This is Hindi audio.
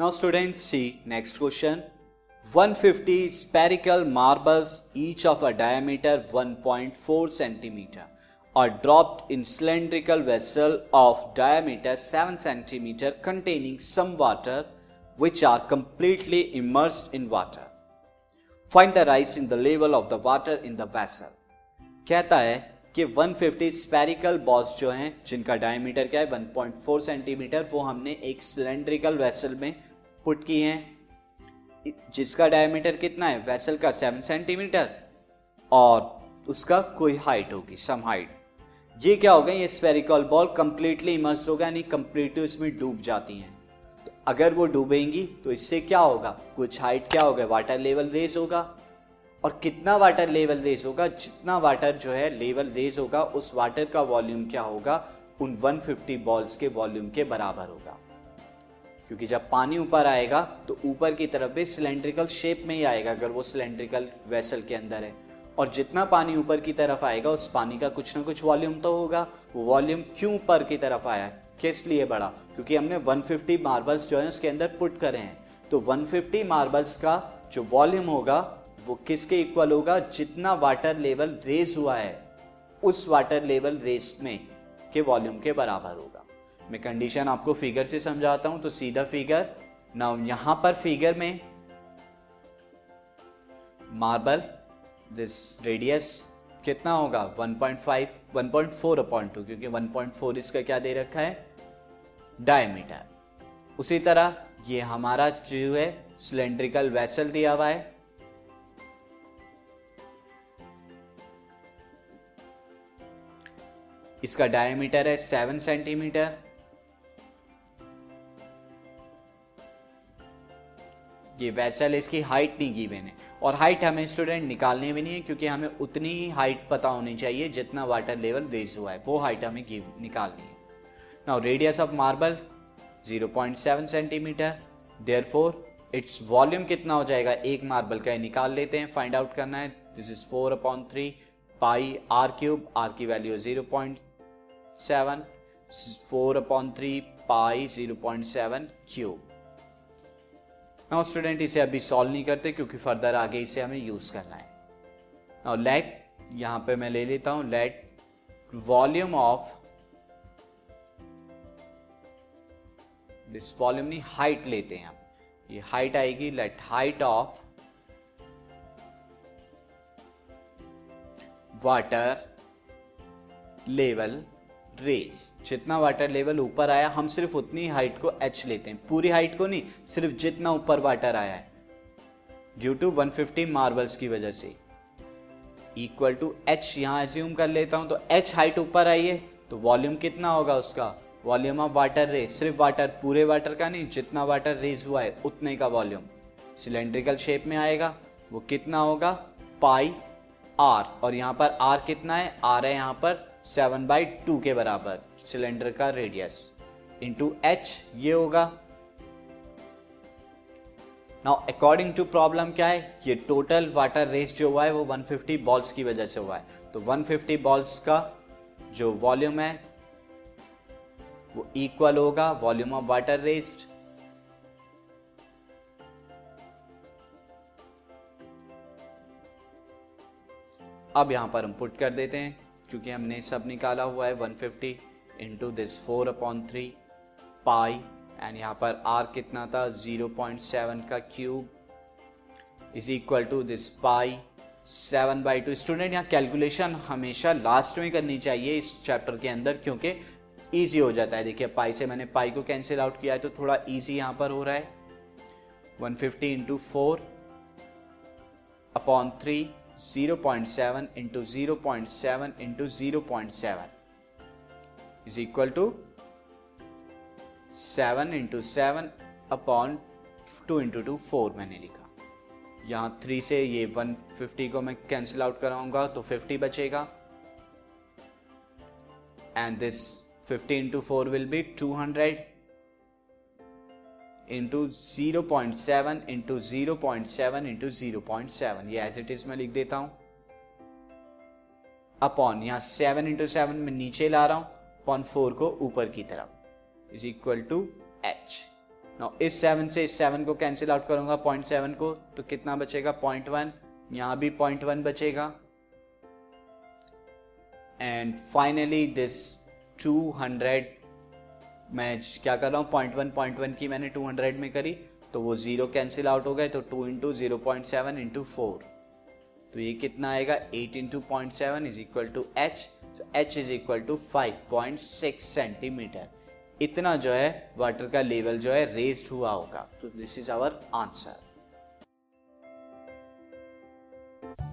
Now students see next question. 150 spherical marbles each of a diameter 1.4 centimeter are dropped in cylindrical vessel of diameter 7 centimeter containing some water which are completely immersed in water. Find the rise in the level of the water in the vessel. कहता है कि 150 स्पेरिकल बॉल्स जो हैं जिनका डायमीटर क्या है 1.4 सेंटीमीटर वो हमने एक सिलेंड्रिकल वेसल में पुट की हैं। जिसका डायमीटर कितना है? वेसल का सेवन सेंटीमीटर और उसका कोई हाइट होगी सम हाइट ये क्या होगा ये स्पेरिकल बॉल कंप्लीटली इमर्स होगा यानी कंप्लीटली उसमें डूब जाती हैं। तो अगर वो डूबेंगी तो इससे क्या होगा? कुछ हाइट क्या होगा? वाटर लेवल रेज होगा। और कितना वाटर लेवल रेज होगा? जितना वाटर जो है लेवल रेज होगा, उस वाटर का वॉल्यूम क्या होगा? उन 150 बॉल्स के वॉल्यूम के बराबर होगा। क्योंकि जब पानी ऊपर आएगा तो ऊपर की तरफ़ भी सिलेंड्रिकल शेप में ही आएगा, अगर वो सिलेंड्रिकल वेसल के अंदर है। और जितना पानी ऊपर की तरफ़ आएगा, उस पानी का कुछ ना कुछ वॉल्यूम तो होगा। वो वॉल्यूम क्यों ऊपर की तरफ़ आया है? किस लिए बढ़ा? क्योंकि हमने 150 मार्बल्स जो है, उसके अंदर पुट करे हैं। तो 150 मार्बल्स का जो वॉल्यूम होगा, वो किसके इक्वल होगा? जितना वाटर लेवल रेज हुआ है, उस वाटर लेवल रेस में के वॉल्यूम के बराबर होगा। मैं कंडीशन आपको फिगर से समझाता हूँ तो सीधा फिगर नाउ यहाँ पर फिगर में मार्बल दिस रेडियस कितना होगा? 1.5 1.4 अपॉन टू क्योंकि 1.4 इसका क्या दे रखा है? डायमीटर उसी तरह ये हमारा जो है सिलेंड्रिकल वेसल दिया हुआ है। इसका डायमीटर है सेवन सेंटीमीटर ये वैसल इसकी हाइट नहीं की मैंने। और हाइट हमें स्टूडेंट निकालने भी नहीं है, क्योंकि हमें उतनी ही हाइट पता होनी चाहिए जितना वाटर लेवल रेज हुआ है। वो हाइट हमें निकालनी है। Now radius of marble 0.7 centimetre therefore its volume कितना हो जाएगा? एक मार्बल का निकाल लेते हैं फाइंड आउट करना है। This is four upon three pi r cube r की value zero point seven four upon three pi zero point seven cube now student इसे अभी सॉल्व नहीं करते क्योंकि फर्दर आगे इसे हमें यूज़ करना है। नाउ लेट यहाँ पे मैं ले लेता हूँ let volume of this volume नहीं हाइट लेते हैं हम। ये हाइट आएगी let height of water level raise जितना वाटर लेवल ऊपर आया, हम सिर्फ़ उतनी हाइट को एच लेते हैं। पूरी हाइट को नहीं, सिर्फ़ जितना ऊपर वाटर आया है। ड्यू टू 150 मार्बल्स की वजह से। इक्वल टू एच यहाँ एज्यूम कर लेता हूँ तो एच हाइट ऊपर आई है तो वॉल्यूम कितना होगा उसका? वॉल्यूम ऑफ़ वाटर रेस सिर्फ़ वाटर पूरे वाटर का नहीं, जितना वाटर रेज हुआ है, उतने का वॉल्यूम सिलेंड्रिकल शेप में आएगा, वो कितना होगा? पाई आर और यहाँ पर आर कितना है? आर है यहाँ पर सेवन बाई टू के बराबर सिलेंडर का रेडियस इंटू एच ये होगा। नाउ अकॉर्डिंग टू प्रॉब्लम क्या है? ये टोटल वाटर रेस जो हुआ है, वो 150 बॉल्स की वजह से हुआ है। तो 150 बॉल्स का जो वॉल्यूम है, वो इक्वल होगा वॉल्यूम ऑफ़ वाटर रेस्ड अब यहाँ पर हम पुट कर देते हैं, क्योंकि हमने सब निकाला हुआ है 150 fifty into this four upon three pi and यहाँ पर आर कितना था? 0.7 का cube is equal to this pi seven by two student यहाँ कैलकुलेशन हमेशा लास्ट में करनी चाहिए इस चैप्टर के अंदर, क्योंकि ईजी हो जाता है। देखिए पाई से मैंने पाई को कैंसिल आउट किया है तो थोड़ा ईजी यहाँ पर हो रहा है। 150 fifty into four upon three 0.7 into 0.7 into 0.7 is equal to 7 into 7 upon two into two four मैंने लिखा। यहाँ थ्री से ये 150 को मैं कैंसिल आउट कराऊँगा तो 50 बचेगा। And this 50 into four will be 200 into zero point seven into zero point seven into zero point seven ये एज इट इज़ मैं लिख देता हूँ। अपॉन यहाँ सेवन इंटू सेवन में नीचे ला रहा हूँ अपॉन फोर को ऊपर की तरफ़। इज़ इक्वल टू एच ना इस सेवन से इस सेवन को कैंसिल आउट करूँगा पॉइंट सेवन को तो कितना बचेगा? पॉइंट वन यहाँ भी पॉइंट वन बचेगा। And finally this two hundred मैं क्या कर रहा हूँ? पॉइंट वन पॉइंट वन की मैंने टू हंड्रेड में करी तो वो ज़ीरो कैंसिल आउट हो गए तो two into zero point seven into four तो ये कितना आएगा? Eight into point seven is equal to H तो H is equal to five point six centimetre इतना जो है वाटर का लेवल जो है रेस्ड हुआ होगा. तो this is our answer